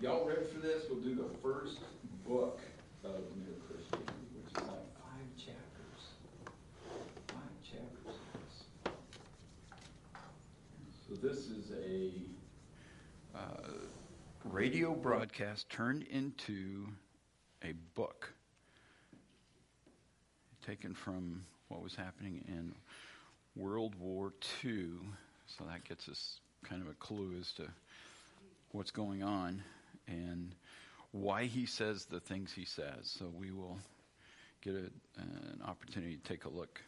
y'all ready for this? We'll do the first book of Mere Christianity, which is like five chapters. Five chapters. So this is a uh, radio broadcast turned into a book taken from what was happening in World War II. So that gets us kind of a clue as to what's going on and why he says the things he says. So we will get a, an opportunity to take a look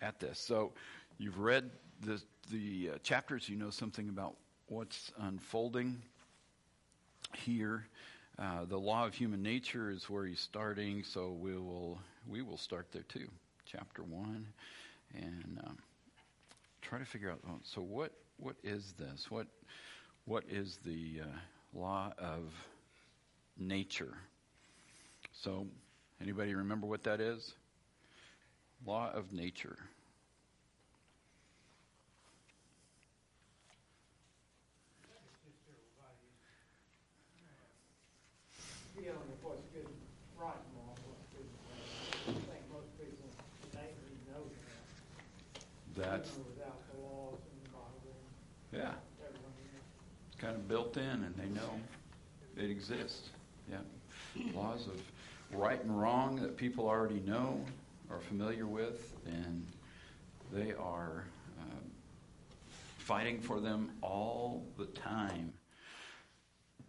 at this. So you've read the, the uh, chapters, you know something about what's unfolding here. Uh, the law of human nature is where he's starting, so we will we will start there too, chapter one, and um, try to figure out. Oh, so what what is this? What what is the uh, law of nature? So, anybody remember what that is? Law of nature. That's yeah, it's kind of built in, and they know it exists. Yeah, laws of right and wrong that people already know, are familiar with, and they are um, fighting for them all the time.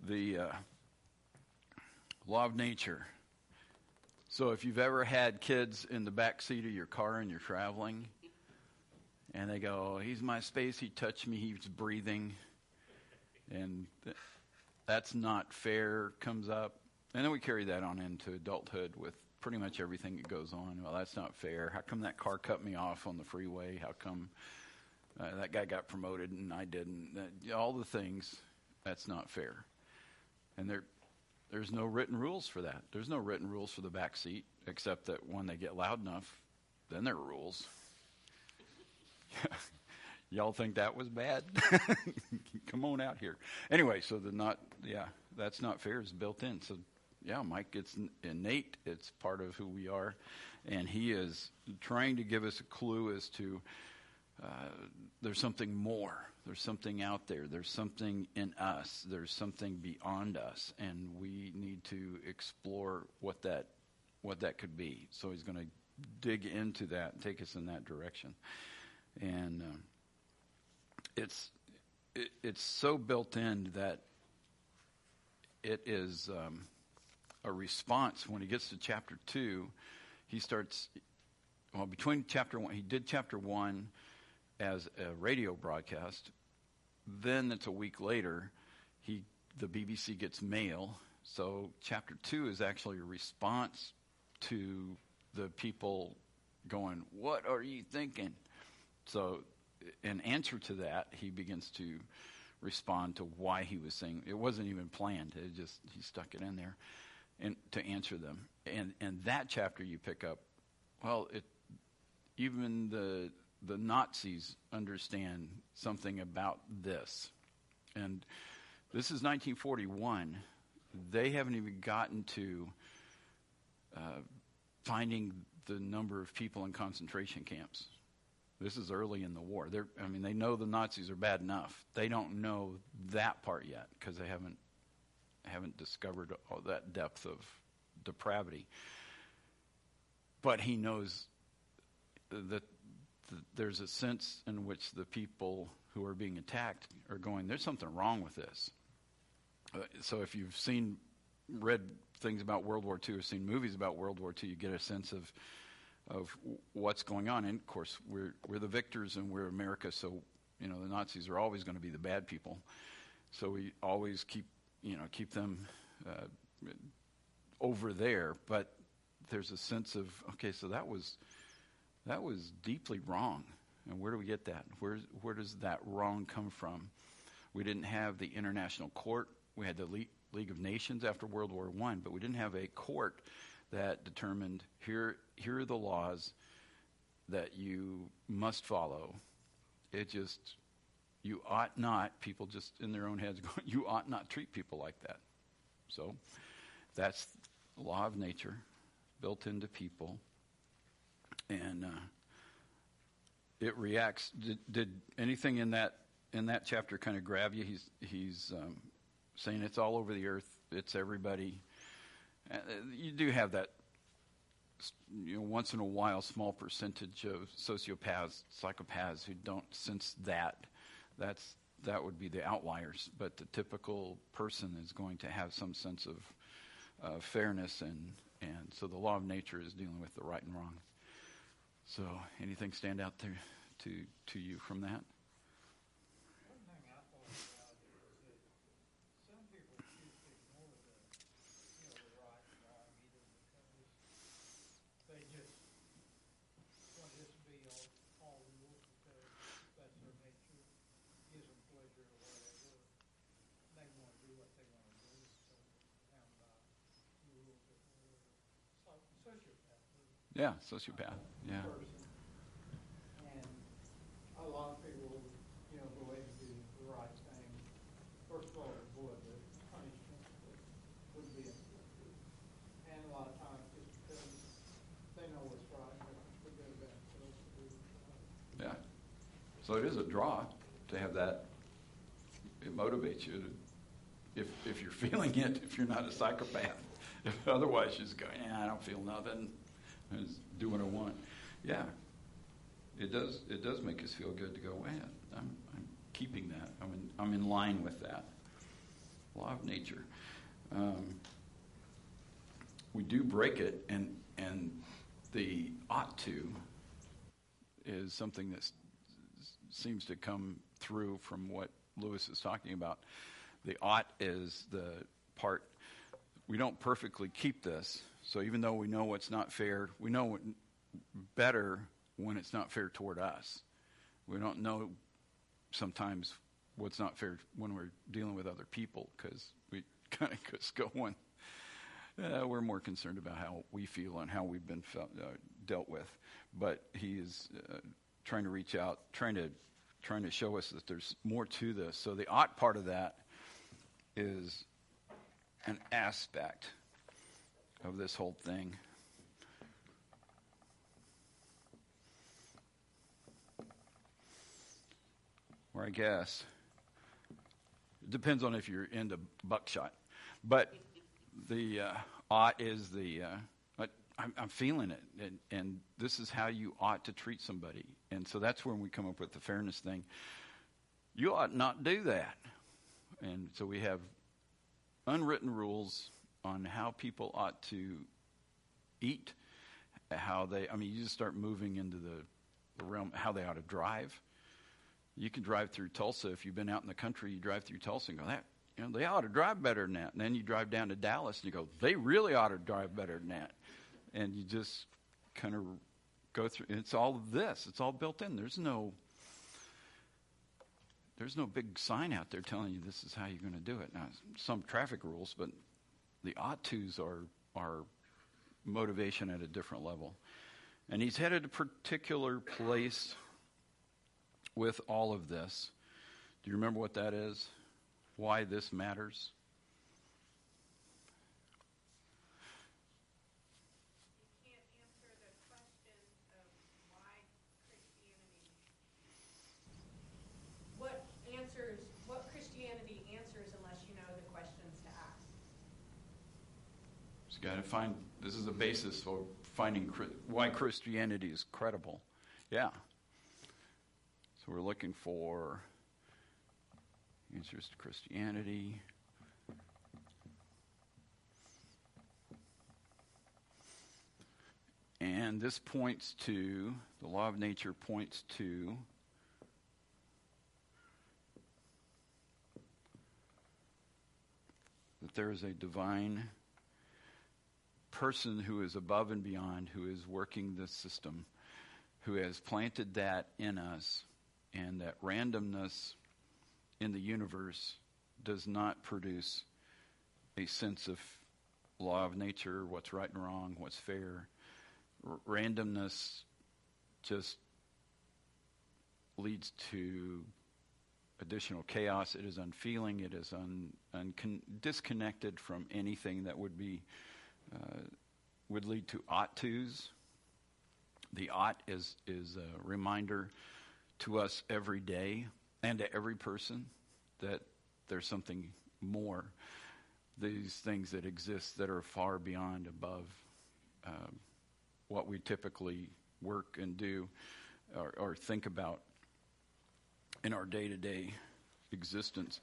The uh, law of nature. So if you've ever had kids in the back seat of your car and you're traveling, and they go, "He's my space. He touched me. He's breathing," and th- that's not fair. Comes up, and then we carry that on into adulthood with pretty much everything that goes on. Well, that's not fair. How come that car cut me off on the freeway? How come uh, that guy got promoted and I didn't? That, all the things. That's not fair. And there, there's no written rules for that. There's no written rules for the back seat, except that when they get loud enough, then there are rules. Y'all think that was bad? Come on out here. Anyway, so the not, yeah, that's not fair is built in. So, yeah, Mike, it's innate. It's part of who we are. And he is trying to give us a clue as to uh, there's something more. There's something out there. There's something in us. There's something beyond us, and we need to explore what that what that could be. So he's going to dig into that take us in that direction and um, it's it, it's so built in that it is um, a response. When he gets to chapter two, he starts. Well, between chapter one, he did chapter one as a radio broadcast. Then it's a week later. He the BBC gets mail. So chapter two is actually a response to the people going, "What are you thinking?" So, in answer to that, he begins to respond to why he was saying it wasn't even planned. It just he stuck it in there, and to answer them. And and that chapter you pick up, well, it even the the Nazis understand something about this, and this is 1941. They haven't even gotten to uh, finding the number of people in concentration camps. This is early in the war. They're, I mean, they know the Nazis are bad enough. They don't know that part yet because they haven't haven't discovered all that depth of depravity. But he knows that there's a sense in which the people who are being attacked are going, "There's something wrong with this." Uh, so if you've seen, read things about World War II, or seen movies about World War II, you get a sense of of what's going on. And of course, we're we're the victors, and we're America, so you know the Nazis are always going to be the bad people. So we always keep you know keep them uh, over there. But there's a sense of okay, so that was that was deeply wrong. And where do we get that? Where where does that wrong come from? We didn't have the international court. We had the League of Nations after World War One, but we didn't have a court that determined here, here are the laws that you must follow. It just, you ought not, people just in their own heads going, you ought not treat people like that. So that's the law of nature built into people. And uh, it reacts. Did, did, anything in that in that chapter kind of grab you? He's he's um, saying it's all over the earth. It's everybody. Uh, you do have that you know, once in a while, small percentage of sociopaths, psychopaths who don't sense that. That's that would be the outliers, but the typical person is going to have some sense of uh, fairness, and and so the law of nature is dealing with the right and wrong. So, anything stand out to to to you from that? Yeah, sociopath. Yeah. And a lot of people, you know, go ahead the right thing. First of all, avoid the punishment that would be inflicted. And a lot of times, just because they know what's right, they forget about themselves to do what's right. Yeah. So it is a draw to have that. It motivates you to, if if you're feeling it, if you're not a psychopath. If otherwise, you're just going, yeah, I don't feel nothing do what I want. Yeah, it does. It does make us feel good to go. Man, I'm, I'm keeping that. I'm in, I'm in line with that law of nature. Um, we do break it, and and the ought to is something that seems to come through from what Lewis is talking about. The ought is the part we don't perfectly keep this so even though we know what's not fair, we know better when it's not fair toward us. We don't know sometimes what's not fair when we're dealing with other people because we kind of just go one. Uh, we're more concerned about how we feel and how we've been felt, uh, dealt with. But he is uh, trying to reach out, trying to trying to show us that there's more to this. So the ought part of that is an aspect of this whole thing. Or I guess it depends on if you're into buckshot, but the uh, ought is the. Uh, I'm, I'm, feeling it, and, and this is how you ought to treat somebody, and so that's when we come up with the fairness thing. You ought not do that, and so we have unwritten rules on how people ought to eat, how they, I mean, you just start moving into the, the realm, how they ought to drive. You can drive through Tulsa. If you've been out in the country, you drive through Tulsa and go, that, you know, they ought to drive better than that. And then you drive down to Dallas and you go, they really ought to drive better than that. And you just kind of go through. It's all this. It's all built in. There's no there's no big sign out there telling you this is how you're going to do it. Now, some traffic rules, but the ought tos are, are motivation at a different level. And he's headed a particular place with all of this. Do you remember what that is? Why this matters? Got to find this is a basis for finding why Christianity is credible. Yeah. So we're looking for answers to Christianity. And this points to, the law of nature points to that there is a divine person who is above and beyond, who is working the system, who has planted that in us, and that randomness in the universe does not produce a sense of law of nature, what's right and wrong, what's fair. R- randomness just leads to additional chaos. It is unfeeling. It is un, uncon- disconnected from anything that would be would lead to ought tos. The ought is is a reminder to us every day and to every person that there's something more. These things that exist that are far beyond above uh, what we typically work and do or, or think about in our day to day existence.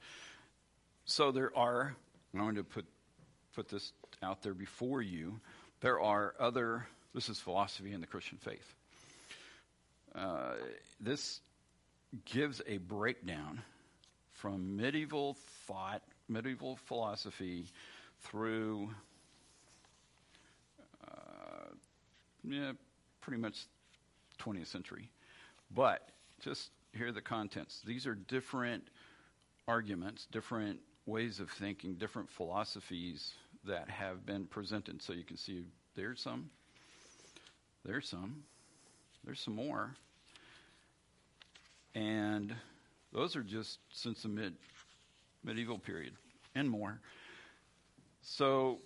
So there are, I'm going to put, put this out there before you, there are other, this is philosophy in the Christian faith. Uh, this gives a breakdown from medieval thought, medieval philosophy, through uh, yeah, pretty much 20th century. But just here are the contents. These are different arguments, different ways of thinking, different philosophies that have been presented. So you can see there's some, there's some, there's some more. And those are just since the mid medieval period and more. So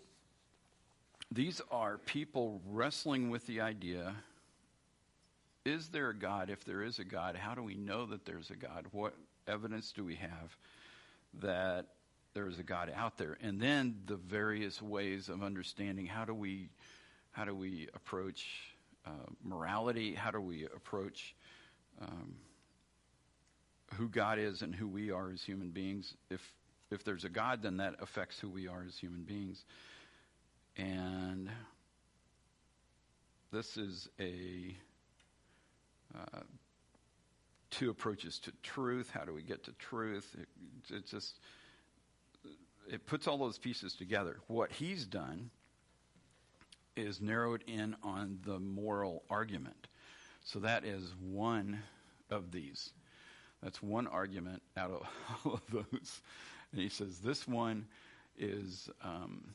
these are people wrestling with the idea is there a God? If there is a God, how do we know that there's a God? What evidence do we have that there is a God out there? And then the various ways of understanding how do we how do we approach uh, morality? How do we approach um, who God is and who we are as human beings? If if there's a God, then that affects who we are as human beings. And this is a uh, two approaches to truth. How do we get to truth? It, it just it puts all those pieces together. What he's done is narrowed in on the moral argument. So that is one of these. That's one argument out of all of those. And he says this one is um,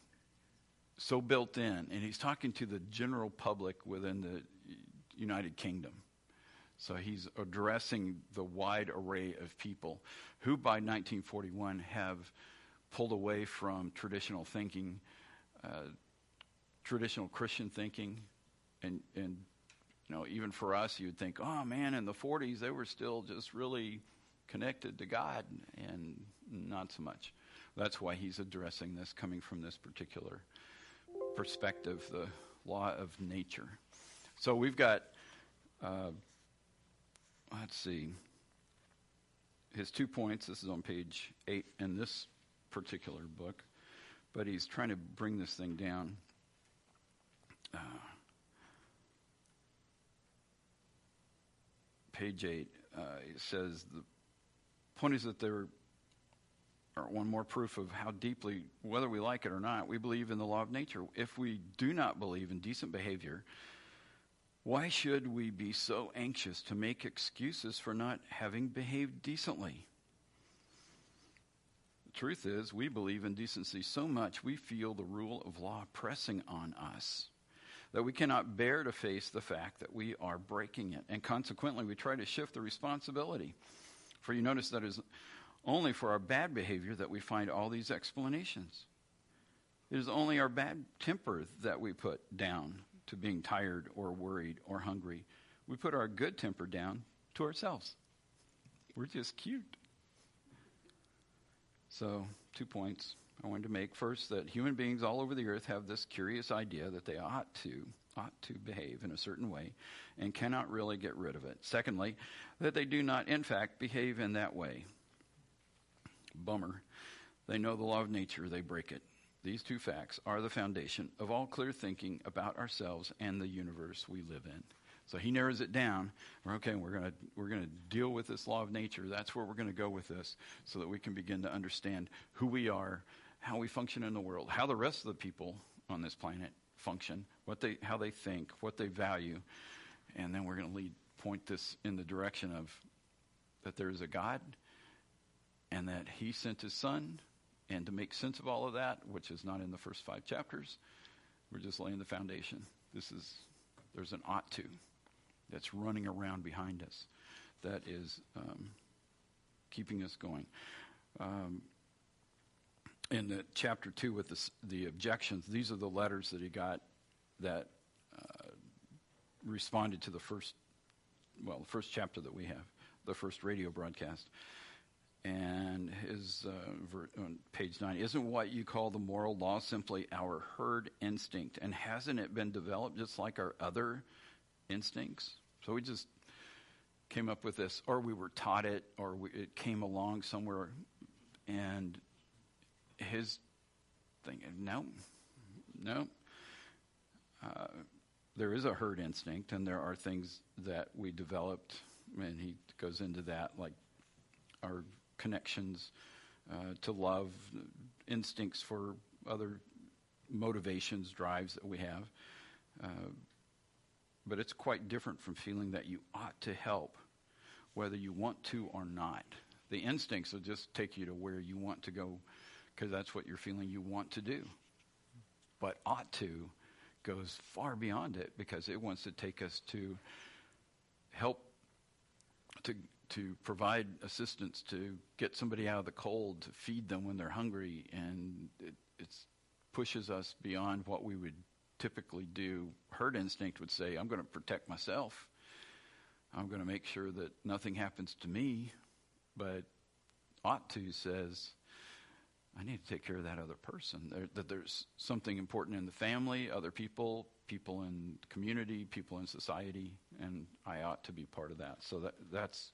so built in, and he's talking to the general public within the United Kingdom. So he's addressing the wide array of people who by 1941 have pulled away from traditional thinking, uh, traditional Christian thinking, and, and you know, even for us, you'd think, oh man, in the 40s they were still just really connected to God, and not so much. That's why he's addressing this coming from this particular perspective, the law of nature. So we've got, uh, let's see, his two points. This is on page eight and this particular book, but he's trying to bring this thing down. Uh, page eight, uh, it says the point is that there are one more proof of how deeply, whether we like it or not, we believe in the law of nature. If we do not believe in decent behavior, why should we be so anxious to make excuses for not having behaved decently? Truth is, we believe in decency so much we feel the rule of law pressing on us that we cannot bear to face the fact that we are breaking it. And consequently, we try to shift the responsibility. For you notice that is only for our bad behavior that we find all these explanations. It is only our bad temper that we put down to being tired or worried or hungry. We put our good temper down to ourselves. We're just cute. So, two points I wanted to make. First, that human beings all over the earth have this curious idea that they ought to ought to behave in a certain way and cannot really get rid of it. Secondly, that they do not in fact behave in that way. Bummer. They know the law of nature, they break it. These two facts are the foundation of all clear thinking about ourselves and the universe we live in. So he narrows it down. Okay. We're gonna we're gonna deal with this law of nature. That's where we're gonna go with this, so that we can begin to understand who we are, how we function in the world, how the rest of the people on this planet function, what they how they think, what they value, and then we're gonna lead point this in the direction of that there is a God, and that He sent His Son and to make sense of all of that, which is not in the first five chapters, we're just laying the foundation. This is, there's an ought to that's running around behind us that is um, keeping us going. Um, in the chapter two with the, the objections, these are the letters that he got that uh, responded to the first, well, the first chapter that we have, the first radio broadcast. And his uh, ver- on page nine isn't what you call the moral law simply our herd instinct, and hasn't it been developed just like our other instincts? So we just came up with this, or we were taught it, or we, it came along somewhere, and his thing, no, no. Uh, there is a herd instinct, and there are things that we developed, and he goes into that, like our connections uh, to love, instincts for other motivations, drives that we have. Uh, but it's quite different from feeling that you ought to help, whether you want to or not. The instincts will just take you to where you want to go because that's what you're feeling you want to do. But ought to goes far beyond it because it wants to take us to help to to provide assistance to get somebody out of the cold to feed them when they're hungry and it pushes us beyond what we would typically do herd instinct would say i'm going to protect myself i'm going to make sure that nothing happens to me but ought to says I need to take care of that other person. There, that there's something important in the family, other people, people in community, people in society, and I ought to be part of that. So that that's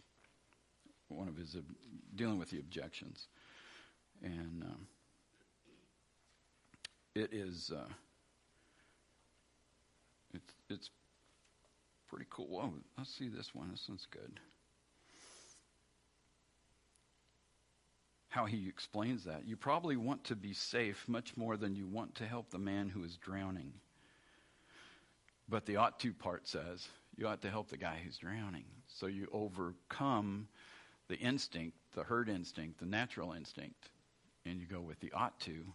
one of his uh, dealing with the objections, and um, it is uh, it's pretty cool. Whoa, let's see this one. This one's good. how he explains that. You probably want to be safe much more than you want to help the man who is drowning. But the ought to part says you ought to help the guy who's drowning. So you overcome the instinct, the herd instinct, the natural instinct, and you go with the ought to,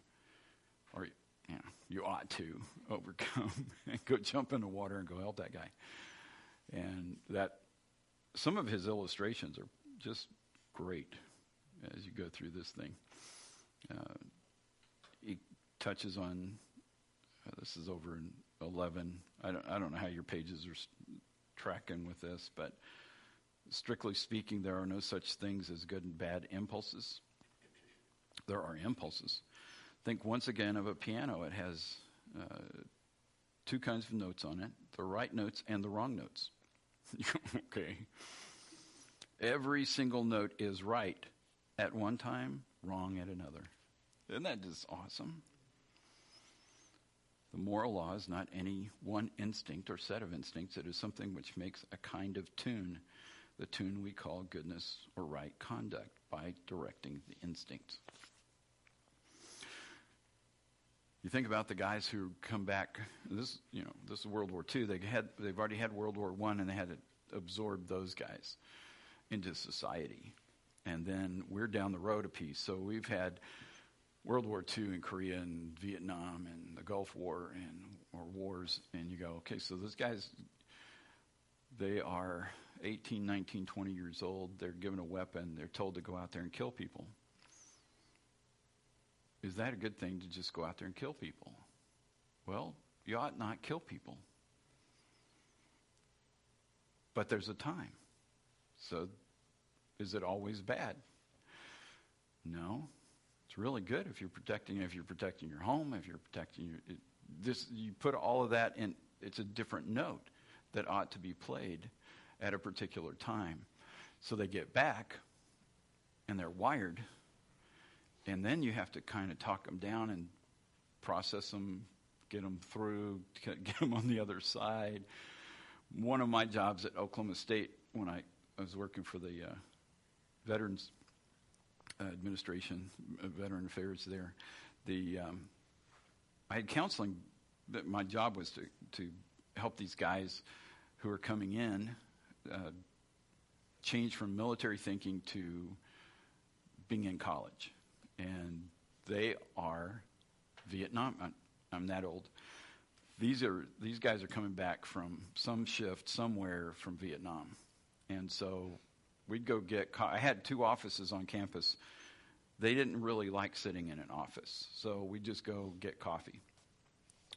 or you, know, you ought to overcome and go jump in the water and go help that guy. And that some of his illustrations are just great as you go through this thing. Uh, he touches on uh, this is over in 11. I don't, I don't know how your pages are tracking with this, but strictly speaking, there are no such things as good and bad impulses. There are impulses. Think once again of a piano. It has uh, two kinds of notes on it the right notes and the wrong notes. okay. Every single note is right at one time, wrong at another. Isn't that just awesome? The moral law is not any one instinct or set of instincts. It is something which makes a kind of tune, the tune we call goodness or right conduct by directing the instincts. You think about the guys who come back. This, you know, this is World War II. They had, they've already had World War One, and they had to absorb those guys into society and then we're down the road a piece. So we've had World War II in Korea and Vietnam and the Gulf War and or wars, and you go, okay, so those guys, they are 18, 19, 20 years old. They're given a weapon. They're told to go out there and kill people. Is that a good thing to just go out there and kill people? Well, you ought not kill people. But there's a time. So is it always bad? No. It's really good if you're protecting if you're protecting your home, if you're protecting your it, this you put all of that in it's a different note that ought to be played at a particular time. So they get back and they're wired and then you have to kind of talk them down and process them, get them through, get them on the other side. One of my jobs at Oklahoma State when I, I was working for the uh, Veterans Administration, uh, Veteran Affairs there. The um, I had counseling. That my job was to to help these guys who are coming in uh, change from military thinking to being in college, and they are Vietnam. I'm that old. These are these guys are coming back from some shift somewhere from Vietnam, and so We'd go get. I had two offices on campus. They didn't really like sitting in an office, so we'd just go get coffee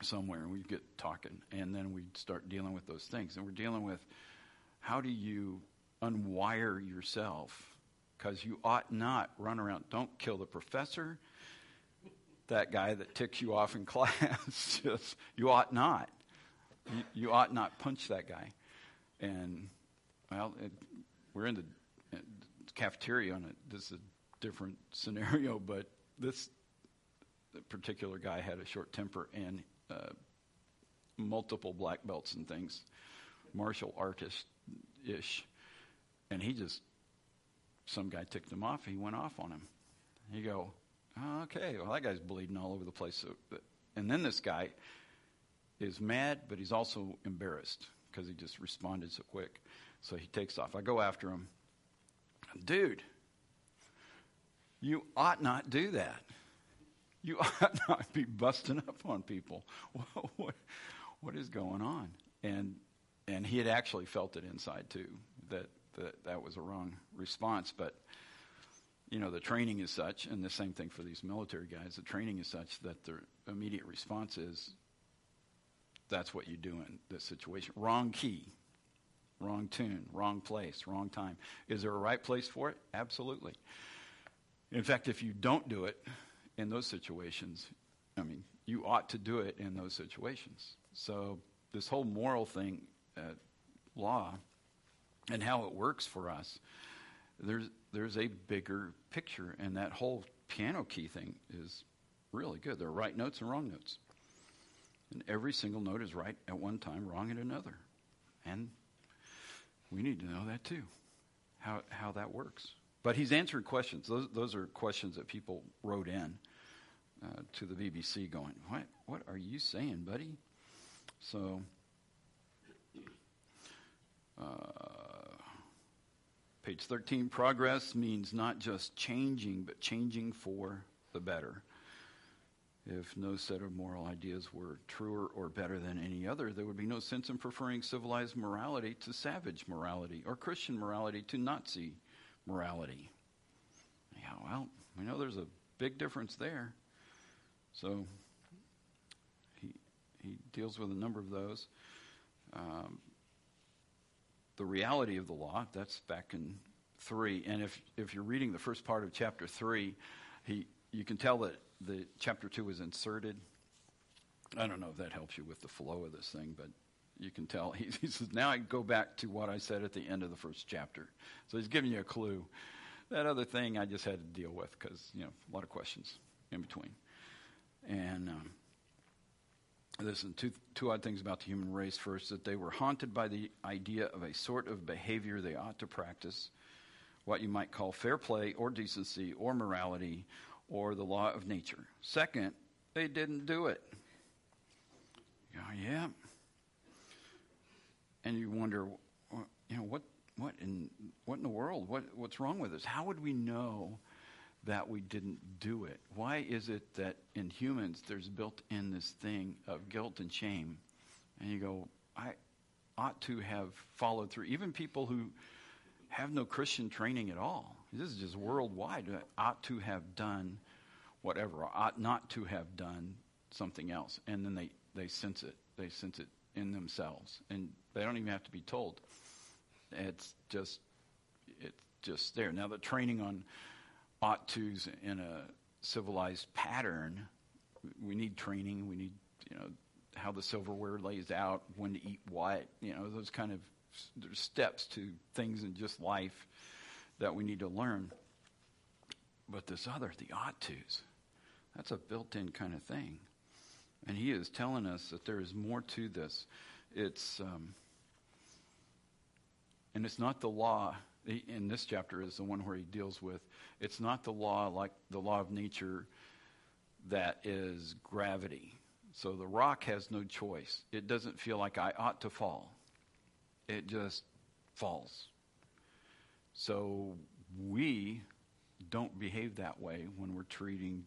somewhere, and we'd get talking, and then we'd start dealing with those things. And we're dealing with how do you unwire yourself because you ought not run around. Don't kill the professor. That guy that ticks you off in class, just you ought not. You, you, ought not punch that guy. And well, it, we're in the cafeteria on it. This is a different scenario, but this particular guy had a short temper and uh, multiple black belts and things, martial artist ish, and he just some guy ticked him off. He went off on him. You go, oh, okay, well, that guy's bleeding all over the place. So, and then this guy is mad, but he's also embarrassed because he just responded so quick. So he takes off. I go after him. Dude, you ought not do that. You ought not be busting up on people. What, what, what is going on? And and he had actually felt it inside too that that that was a wrong response. But you know, the training is such, and the same thing for these military guys. The training is such that their immediate response is, "That's what you do in this situation." Wrong key, wrong tune, wrong place, wrong time. Is there a right place for it? Absolutely. In fact, if you don't do it in those situations, I mean, you ought to do it in those situations. So this whole moral thing, uh, law, and how it works for us, there's there's a bigger picture, and that whole piano key thing is really good. There are right notes and wrong notes, and every single note is right at one time, wrong at another, and we need to know that too, how how that works. But he's answering questions. Those those are questions that people wrote in uh, to the BBC, going, "What what are you saying, buddy?" So. Uh, Page 13 progress means not just changing, but changing for the better. If no set of moral ideas were truer or better than any other, there would be no sense in preferring civilized morality to savage morality or Christian morality to Nazi morality. Yeah, well, we know there's a big difference there. So he, he deals with a number of those. Um, the reality of the law. That's back in three. And if if you're reading the first part of chapter three, he you can tell that the chapter two was inserted. I don't know if that helps you with the flow of this thing, but you can tell he, he says now I go back to what I said at the end of the first chapter. So he's giving you a clue. That other thing I just had to deal with because you know a lot of questions in between, and. Um, Listen, two, two odd things about the human race. First, that they were haunted by the idea of a sort of behavior they ought to practice, what you might call fair play or decency or morality or the law of nature. Second, they didn't do it. Know, yeah. And you wonder, you know, what, what, in, what in the world? What, what's wrong with us? How would we know that we didn't do it? Why is it that in humans there's built in this thing of guilt and shame? And you go, I ought to have followed through. Even people who have no Christian training at all, this is just worldwide, ought to have done whatever, ought not to have done something else. And then they, they sense it. They sense it in themselves. And they don't even have to be told. It's just, it's just there. Now, the training on ought tos in a civilized pattern. We need training. We need, you know, how the silverware lays out, when to eat what, you know, those kind of there's steps to things in just life that we need to learn. But this other, the ought tos, that's a built in kind of thing. And he is telling us that there is more to this. It's, um, and it's not the law in this chapter is the one where he deals with it's not the law like the law of nature that is gravity. So the rock has no choice. It doesn't feel like I ought to fall. It just falls. So we don't behave that way when we're treating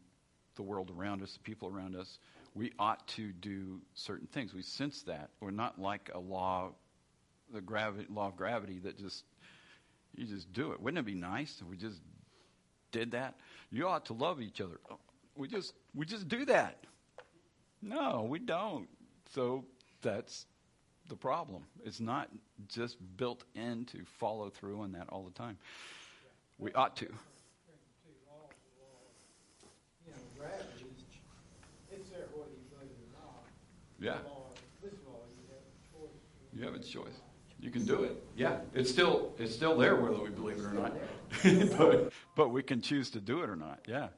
the world around us, the people around us. We ought to do certain things. We sense that. We're not like a law, the gravity, law of gravity that just You just do it. Wouldn't it be nice if we just did that? You ought to love each other. Oh, we just we just do that. No, we don't. So that's the problem. It's not just built in to follow through on that all the time. We ought to. Yeah. You have a choice. To You have a believe it or choice. not. You can do it. Yeah, it's still it's still there whether we believe it or not. but, but we can choose to do it or not. Yeah.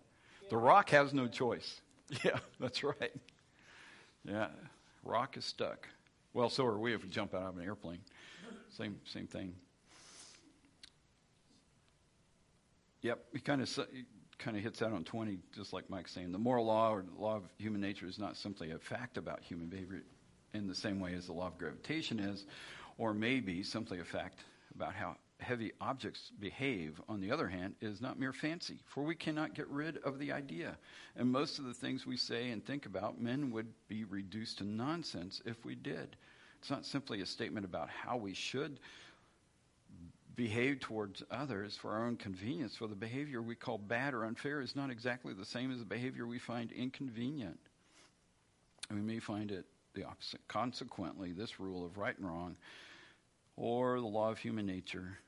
The rock has no choice. Yeah, that's right. Yeah. Rock is stuck. Well, so are we if we jump out of an airplane. Same same thing. Yep, he kind of kind of hits that on 20 just like Mike's saying. The moral law or the law of human nature is not simply a fact about human behavior in the same way as the law of gravitation is or maybe simply a fact about how heavy objects behave, on the other hand, is not mere fancy, for we cannot get rid of the idea. And most of the things we say and think about, men would be reduced to nonsense if we did. It's not simply a statement about how we should behave towards others for our own convenience, for the behavior we call bad or unfair is not exactly the same as the behavior we find inconvenient. We may find it the opposite. Consequently, this rule of right and wrong or the law of human nature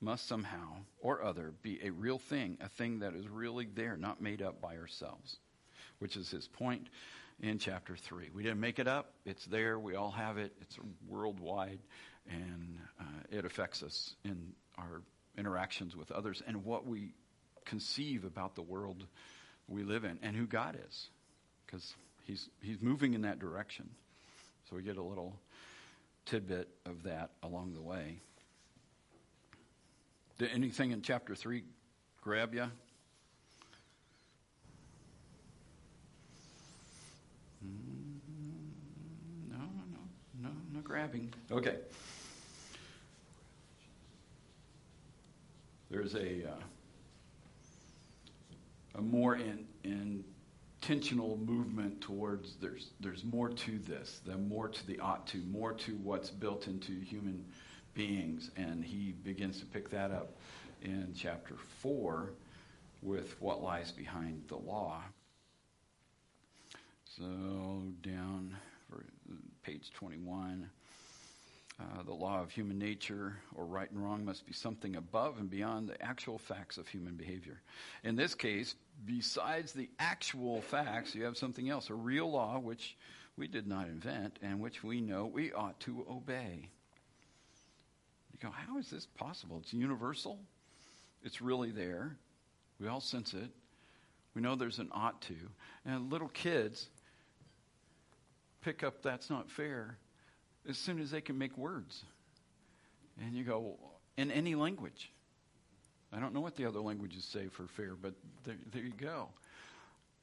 must somehow or other be a real thing, a thing that is really there, not made up by ourselves, which is his point in chapter 3. We didn't make it up, it's there, we all have it, it's worldwide, and uh, it affects us in our interactions with others and what we conceive about the world we live in and who God is, because he's, he's moving in that direction. So we get a little tidbit of that along the way. Did anything in chapter 3 grab you? No, no, no, no grabbing. Okay. There's a uh, a more in, intentional movement towards there's there's more to this, than more to the ought to, more to what's built into human beings, and he begins to pick that up in chapter four with what lies behind the law. So down for page 21. Uh, the law of human nature or right and wrong must be something above and beyond the actual facts of human behavior. In this case, besides the actual facts, you have something else, a real law which we did not invent and which we know we ought to obey. You go, how is this possible? It's universal. It's really there. We all sense it. We know there's an ought to. And little kids pick up that's not fair as soon as they can make words. And you go, in any language. I don't know what the other languages say for fair, but there, there you go.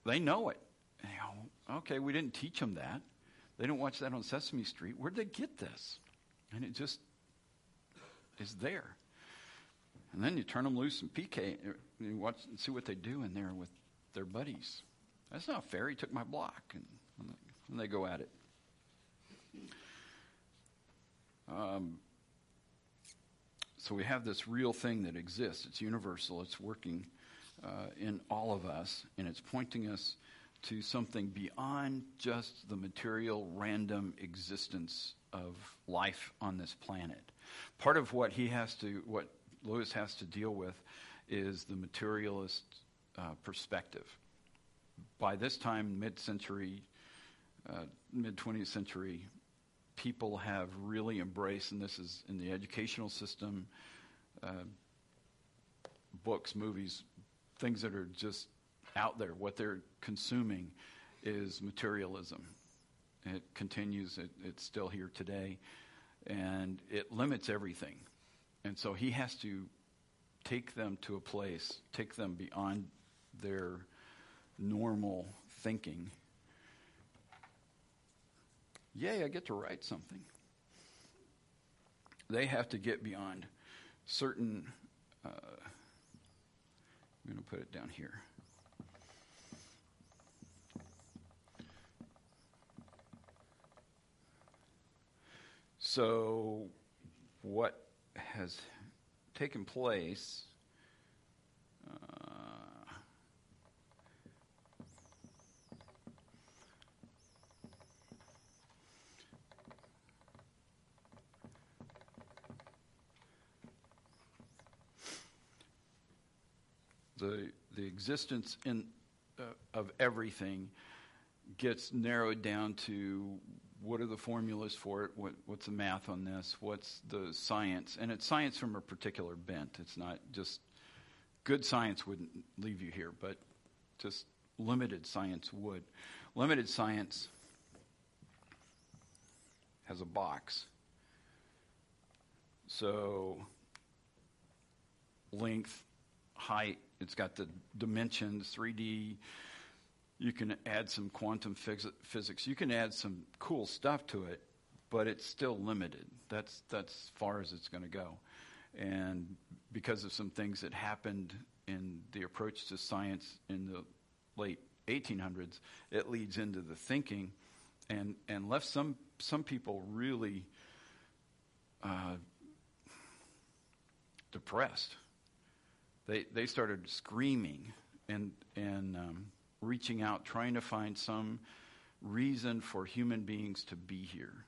They know it. And you okay, we didn't teach them that. They don't watch that on Sesame Street. Where'd they get this? And it just is there. And then you turn them loose in PK and you watch and see what they do in there with their buddies. That's not fair. He took my block. And, and they go at it. Um, so we have this real thing that exists. It's universal. It's working uh, in all of us, and it's pointing us to something beyond just the material, random existence of life on this planet. Part of what he has to, what Lewis has to deal with, is the materialist uh, perspective. By this time, mid-century, uh, mid 20th century, people have really embraced, and this is in the educational system, uh, books, movies, things that are just out there. What they're consuming is materialism. It continues, it, it's still here today, and it limits everything. And so he has to take them to a place, take them beyond their normal thinking Yay, I get to write something. They have to get beyond certain. Uh, I'm going to put it down here. So, what has taken place. Uh, the the existence in uh, of everything gets narrowed down to what are the formulas for it? What, what's the math on this? What's the science? And it's science from a particular bent. It's not just good science wouldn't leave you here, but just limited science would. Limited science has a box. So, length, height, it's got the dimensions, 3D you can add some quantum phys- physics. You can add some cool stuff to it, but it's still limited. That's that's far as it's going to go. And because of some things that happened in the approach to science in the late 1800s, it leads into the thinking, and and left some some people really uh, depressed. They they started screaming and and um, reaching out, trying to find some reason for human beings to be here.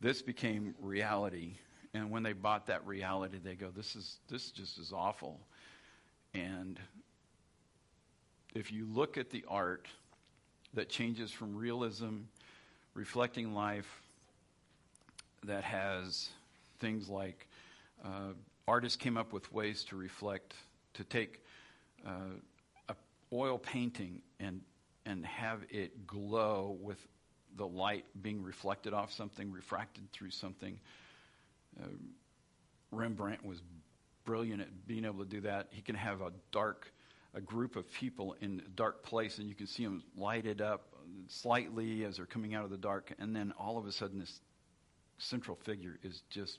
This became reality. And when they bought that reality, they go, this is, this just is awful. And if you look at the art that changes from realism, reflecting life, that has things like uh, artists came up with ways to reflect, to take uh, oil painting and and have it glow with the light being reflected off something, refracted through something. Uh, Rembrandt was brilliant at being able to do that. He can have a dark, a group of people in a dark place, and you can see them lighted up slightly as they're coming out of the dark, and then all of a sudden this central figure is just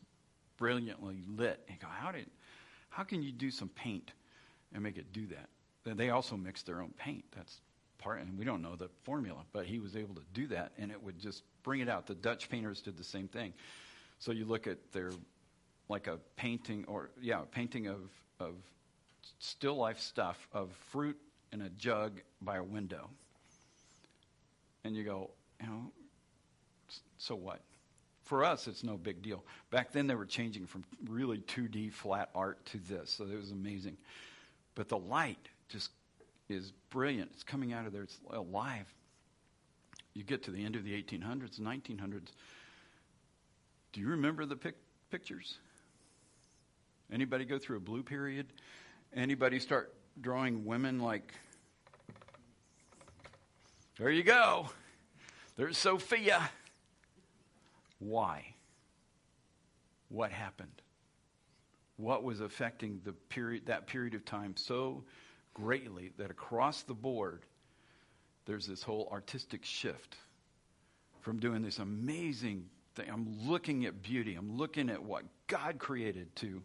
brilliantly lit. And go, how did, how can you do some paint and make it do that? they also mix their own paint. That's part, and we don't know the formula, but he was able to do that, and it would just bring it out. The Dutch painters did the same thing. So you look at their, like a painting, or yeah, a painting of of still life stuff of fruit in a jug by a window, and you go, you know, so what? For us, it's no big deal. Back then, they were changing from really 2D flat art to this, so it was amazing. But the light just is brilliant. It's coming out of there. It's alive. You get to the end of the 1800s, 1900s. Do you remember the pic- pictures? Anybody go through a blue period? Anybody start drawing women like? There you go. There's Sophia. Why? What happened? What was affecting the period that period of time so greatly that across the board, there's this whole artistic shift from doing this amazing thing. I'm looking at beauty, I'm looking at what God created to.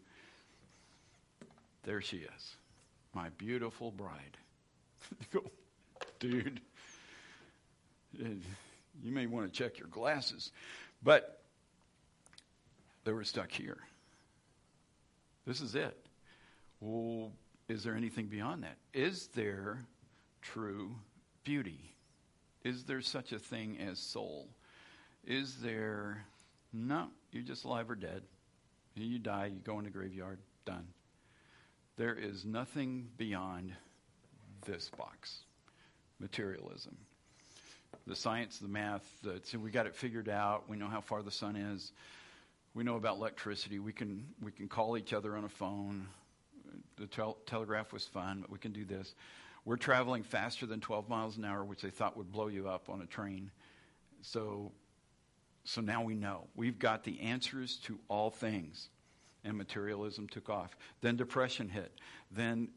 There she is, my beautiful bride. Dude, you may want to check your glasses. But they were stuck here. This is it. Well, is there anything beyond that? Is there true beauty? Is there such a thing as soul? Is there, no, you're just alive or dead. You die, you go in the graveyard, done. There is nothing beyond this box materialism. The science, the math, the, so we got it figured out. We know how far the sun is. We know about electricity. We can, we can call each other on a phone the tel- telegraph was fun, but we can do this. We're traveling faster than 12 miles an hour, which they thought would blow you up on a train. So, so now we know. We've got the answers to all things. And materialism took off. Then depression hit. Then,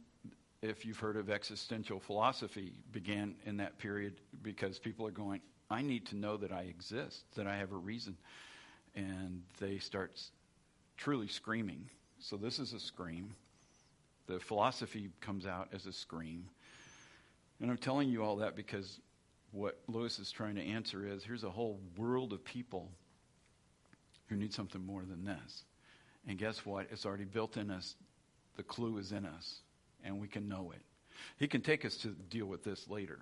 if you've heard of existential philosophy, began in that period because people are going, I need to know that I exist, that I have a reason. And they start truly screaming. So this is a scream. The philosophy comes out as a scream. And I'm telling you all that because what Lewis is trying to answer is here's a whole world of people who need something more than this. And guess what? It's already built in us. The clue is in us, and we can know it. He can take us to deal with this later,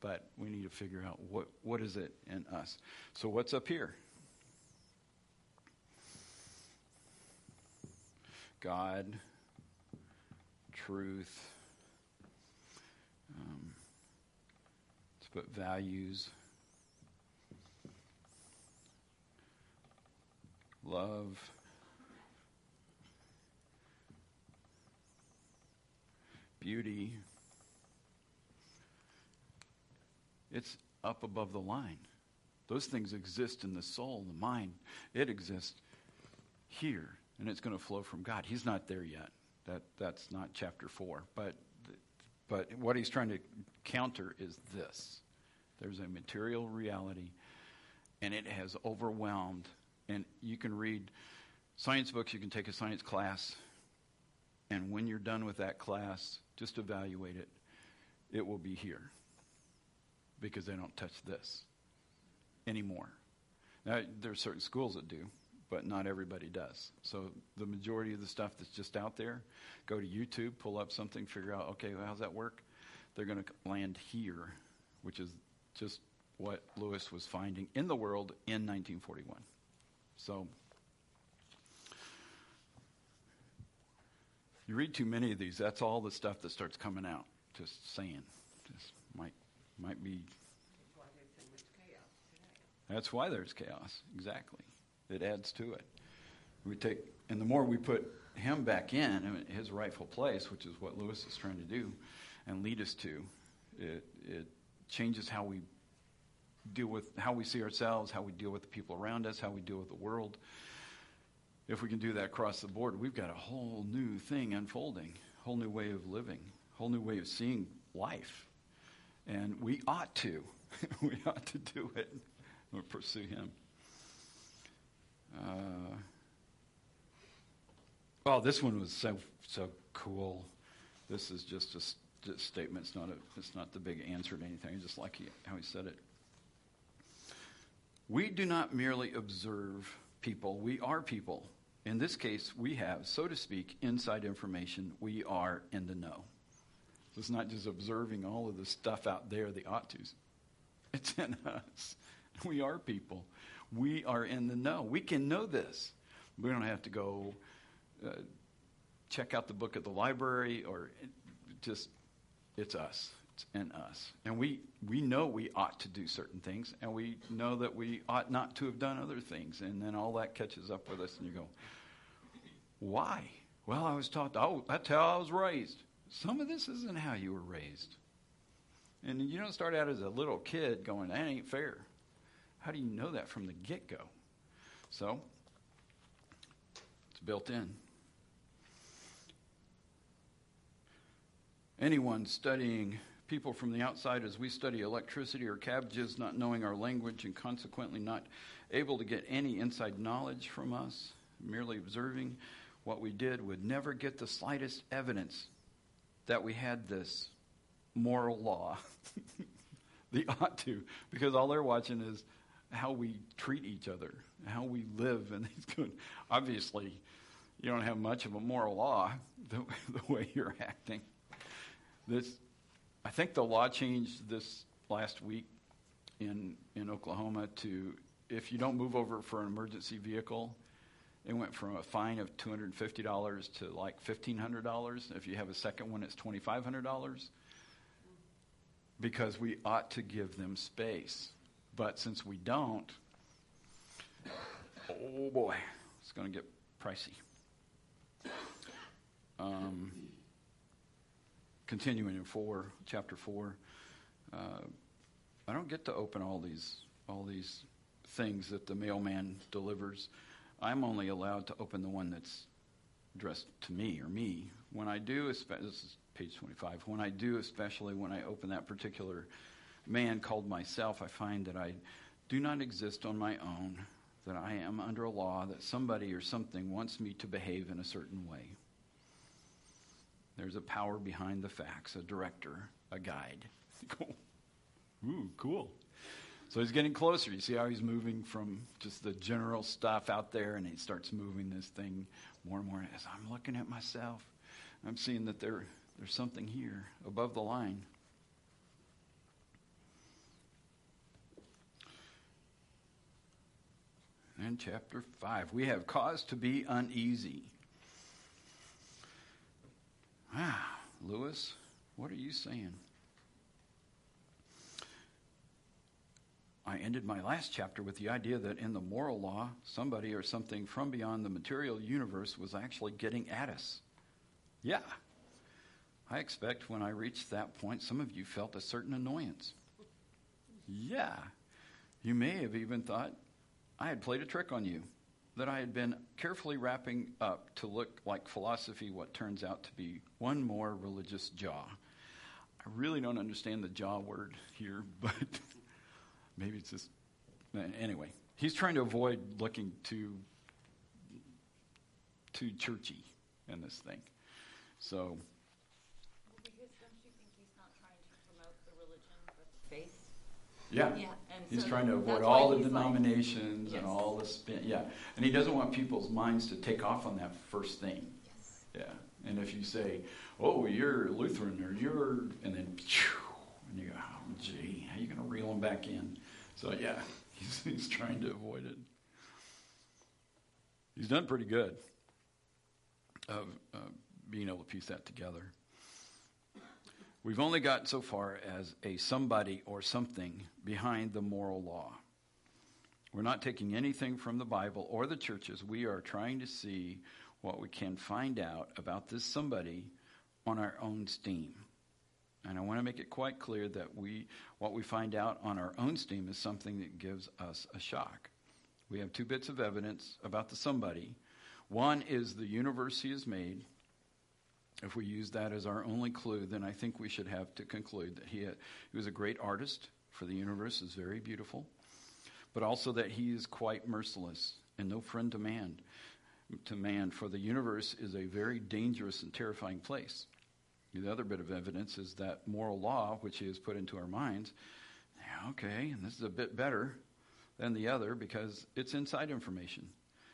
but we need to figure out what, what is it in us. So, what's up here? God, truth, um, let's put values, love, beauty. It's up above the line. Those things exist in the soul, the mind. It exists here, and it's going to flow from God. He's not there yet. That, that's not chapter 4. But, but what he's trying to counter is this there's a material reality, and it has overwhelmed. And you can read science books, you can take a science class, and when you're done with that class, just evaluate it. It will be here because they don't touch this anymore. Now, there are certain schools that do, but not everybody does. So the majority of the stuff that's just out there, go to YouTube, pull up something, figure out, okay, well, how's that work? They're going to land here, which is just what Lewis was finding in the world in 1941. So you read too many of these, that's all the stuff that starts coming out. Just saying. Just might might be that's why there's chaos. Exactly. It adds to it. We take, and the more we put him back in, his rightful place, which is what Lewis is trying to do, and lead us to, it it changes how we deal with how we see ourselves, how we deal with the people around us, how we deal with the world. If we can do that across the board, we've got a whole new thing unfolding, a whole new way of living, whole new way of seeing life, and we ought to, we ought to do it or pursue Him. Uh, well, this one was so so cool. This is just a st- statement. It's not a. It's not the big answer to anything. Just like he, how he said it. We do not merely observe people. We are people. In this case, we have, so to speak, inside information. We are in the know. So it's not just observing all of the stuff out there, the ought tos. It's in us. We are people. We are in the know. We can know this. We don't have to go uh, check out the book at the library or just, it's us. It's in us. And we, we know we ought to do certain things, and we know that we ought not to have done other things. And then all that catches up with us, and you go, why? Well, I was taught, oh, that's how I was raised. Some of this isn't how you were raised. And you don't start out as a little kid going, that ain't fair. How do you know that from the get go? So, it's built in. Anyone studying people from the outside as we study electricity or cabbages, not knowing our language and consequently not able to get any inside knowledge from us, merely observing what we did, would never get the slightest evidence that we had this moral law. the ought to, because all they're watching is how we treat each other, how we live. And he's going, obviously, you don't have much of a moral law the, the way you're acting. This, I think the law changed this last week in, in Oklahoma to if you don't move over for an emergency vehicle, it went from a fine of $250 to like $1,500. If you have a second one, it's $2,500 because we ought to give them space. But since we don't, oh boy, it's going to get pricey. Um, continuing in four, chapter four, uh, I don't get to open all these all these things that the mailman delivers. I'm only allowed to open the one that's addressed to me or me. When I do, this is page 25. When I do, especially when I open that particular man called myself, I find that I do not exist on my own, that I am under a law, that somebody or something wants me to behave in a certain way. There's a power behind the facts, a director, a guide. Cool. Ooh, cool. So he's getting closer. You see how he's moving from just the general stuff out there, and he starts moving this thing more and more. As I'm looking at myself, I'm seeing that there, there's something here above the line. And chapter 5, we have cause to be uneasy. Ah, Lewis, what are you saying? I ended my last chapter with the idea that in the moral law, somebody or something from beyond the material universe was actually getting at us. Yeah. I expect when I reached that point, some of you felt a certain annoyance. Yeah. You may have even thought I had played a trick on you, that I had been carefully wrapping up to look like philosophy what turns out to be one more religious jaw. I really don't understand the jaw word here, but maybe it's just. Anyway, he's trying to avoid looking too, too churchy in this thing. So. Well, because don't you think he's not trying to promote the religion, but the faith? Yeah. Yeah, He's so trying to avoid all the he's like- denominations Yes. and all the spin. Yeah. And he doesn't want people's minds to take off on that first thing. Yes. Yeah. And if you say, oh, you're Lutheran or you're, and then, and you go, oh, gee, how are you going to reel them back in? So, yeah, he's, he's trying to avoid it. He's done pretty good of uh, being able to piece that together. We've only got so far as a somebody or something behind the moral law. We're not taking anything from the Bible or the churches. We are trying to see what we can find out about this somebody on our own steam. And I want to make it quite clear that we what we find out on our own steam is something that gives us a shock. We have two bits of evidence about the somebody. One is the universe he has made. If we use that as our only clue, then I think we should have to conclude that he, had, he was a great artist, for the universe is very beautiful, but also that he is quite merciless and no friend to man, to man, for the universe is a very dangerous and terrifying place. The other bit of evidence is that moral law, which he has put into our minds. Yeah, okay, and this is a bit better than the other because it's inside information.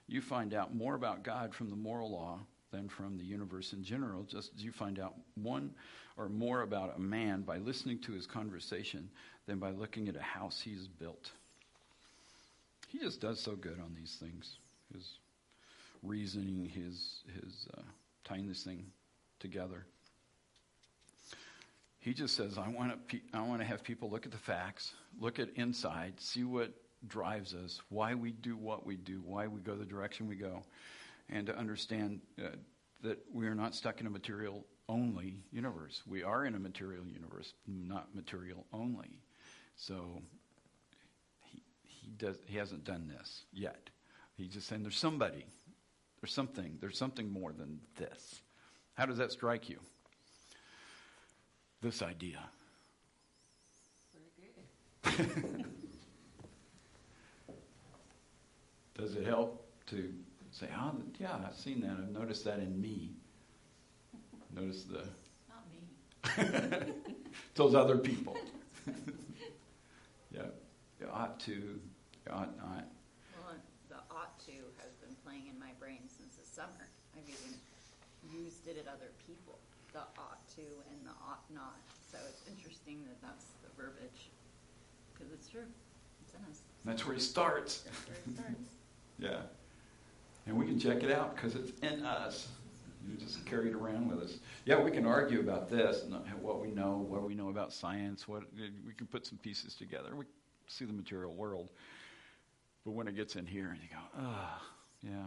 You find out more about God from the moral law than from the universe in general, just as you find out one or more about a man by listening to his conversation than by looking at a house he's built. He just does so good on these things. His reasoning, his his uh, tying this thing together. He just says, "I want to. Pe- I want to have people look at the facts, look at inside, see what drives us, why we do what we do, why we go the direction we go, and to understand uh, that we are not stuck in a material only universe. We are in a material universe, not material only. So he he does. He hasn't done this yet. He's just saying there's somebody, there's something, there's something more than this. How does that strike you? This idea. Does it help to say, oh, yeah, I've seen that. I've noticed that in me. Notice the Not me. those other people. yeah, you ought to, you ought not. Well, the ought to has been playing in my brain since the summer. I've even used it at other people. The ought to and the ought not. So it's interesting that that's the verbiage. Because it's true. It's in us. That's where he starts. That's where it starts. Yeah. And we can check it out because it's in us. You just carry it around with us. Yeah, we can argue about this and what we know, what we know about science. What we can put some pieces together. We see the material world, but when it gets in here, and you go, ah, yeah,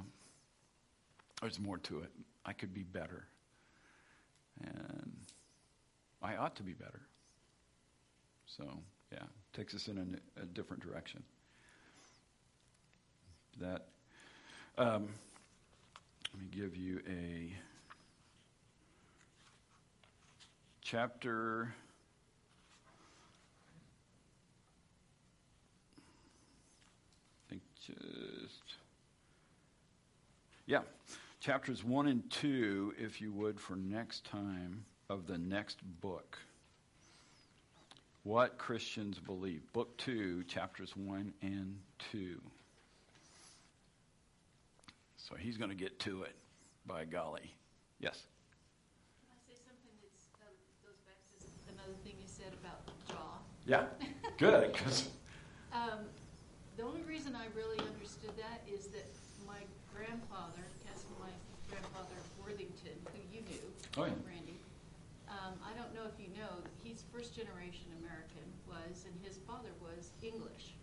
there's more to it. I could be better, and I ought to be better. So yeah, takes us in a, a different direction. That um, let me give you a chapter. I think just yeah, chapters one and two, if you would, for next time of the next book. What Christians Believe, Book 2, chapters 1 and 2. So he's going to get to it, by golly. Yes? Can I say something that's, um, goes back to another thing you said about jaw? Yeah, good. 'cause- Um, the only reason I really understood that is that my grandfather, my grandfather Worthington, who you knew, Oh, yeah. Randy, um, I don't know if you know, he's first generation American was, and his father was English.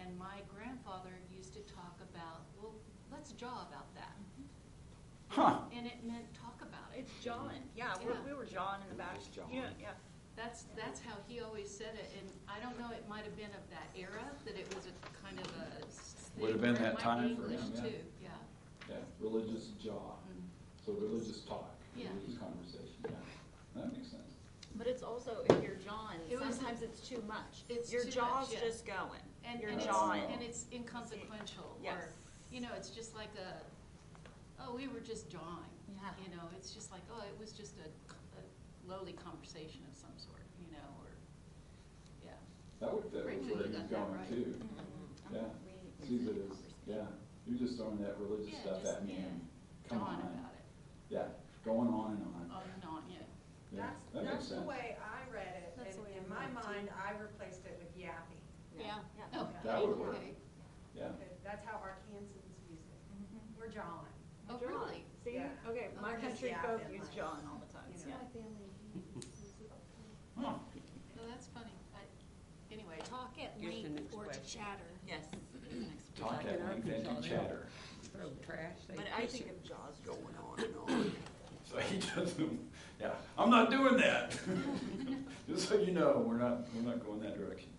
And my grandfather used to talk about, well, let's jaw about that. huh. And it meant talk about it. It's jawing. Yeah, Yeah. We're, we were jawing in the back. Just jawing. Yeah, yeah. That's, that's how he always said it, and I don't know, it might have been of that era, that it was a kind of a. s- Would have been or it that might time be for English him, yeah. too, yeah. Yeah, religious jaw, Mm. so religious talk, Yeah. religious conversation, yeah. That makes sense. But it's also, if you're jawing, It was- sometimes it's too much. It's Your too jaw's much, yeah. just going. And, You're and it's, jawing. and it's inconsequential, Yes. Or, you know, it's just like a, oh, we were just jawing. Yeah. You know, it's just like, oh, it was just a, a lowly conversation of some sort, you know, or, yeah. That would fit Rachel, with where you he's got that going right. too. Mhm. Yeah, We- we sees said it as, yeah, you're just throwing that religious Yeah, stuff just- at me yeah. and, come Jawing on. about it, Yeah, going on and on. on and on, yeah. Yeah, That's, that makes that's the sense. way I read it, That's the and way in my read it, too. mind, I replaced it with yapping. Yeah. Oh, That would work. okay. Yeah, That's how Arkansans use it. Mhm. We're jawing. Oh, Jawing. really? See, Yeah. Okay, my we're just country folk yapping, use like, jawing all the time, you yeah. know. Hmm. No, that's funny. I, anyway, Talk at Here's the length next or to question. chatter. Yes. Talk Like at length and to chatter. Throw trash, they But I kiss think it. of jaws going on and on. So he doesn't, yeah, I'm not doing that. Just so you know, we're not, we're not going that direction.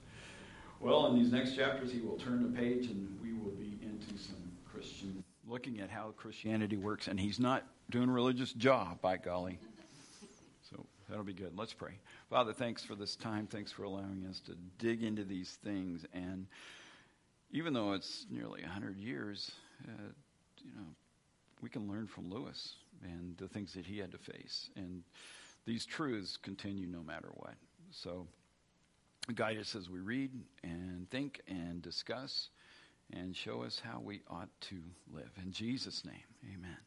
Well, in these next chapters, he will turn the page and we will be into some Christian, looking at how Christianity works. And he's not doing a religious job, by golly. So that'll be good. Let's pray. Father, thanks for this time. Thanks for allowing us to dig into these things. And even though it's nearly 100 years, uh, you know, we can learn from Lewis and the things that he had to face. And these truths continue no matter what. So guide us as we read and think and discuss and show us how we ought to live. In Jesus' name, amen.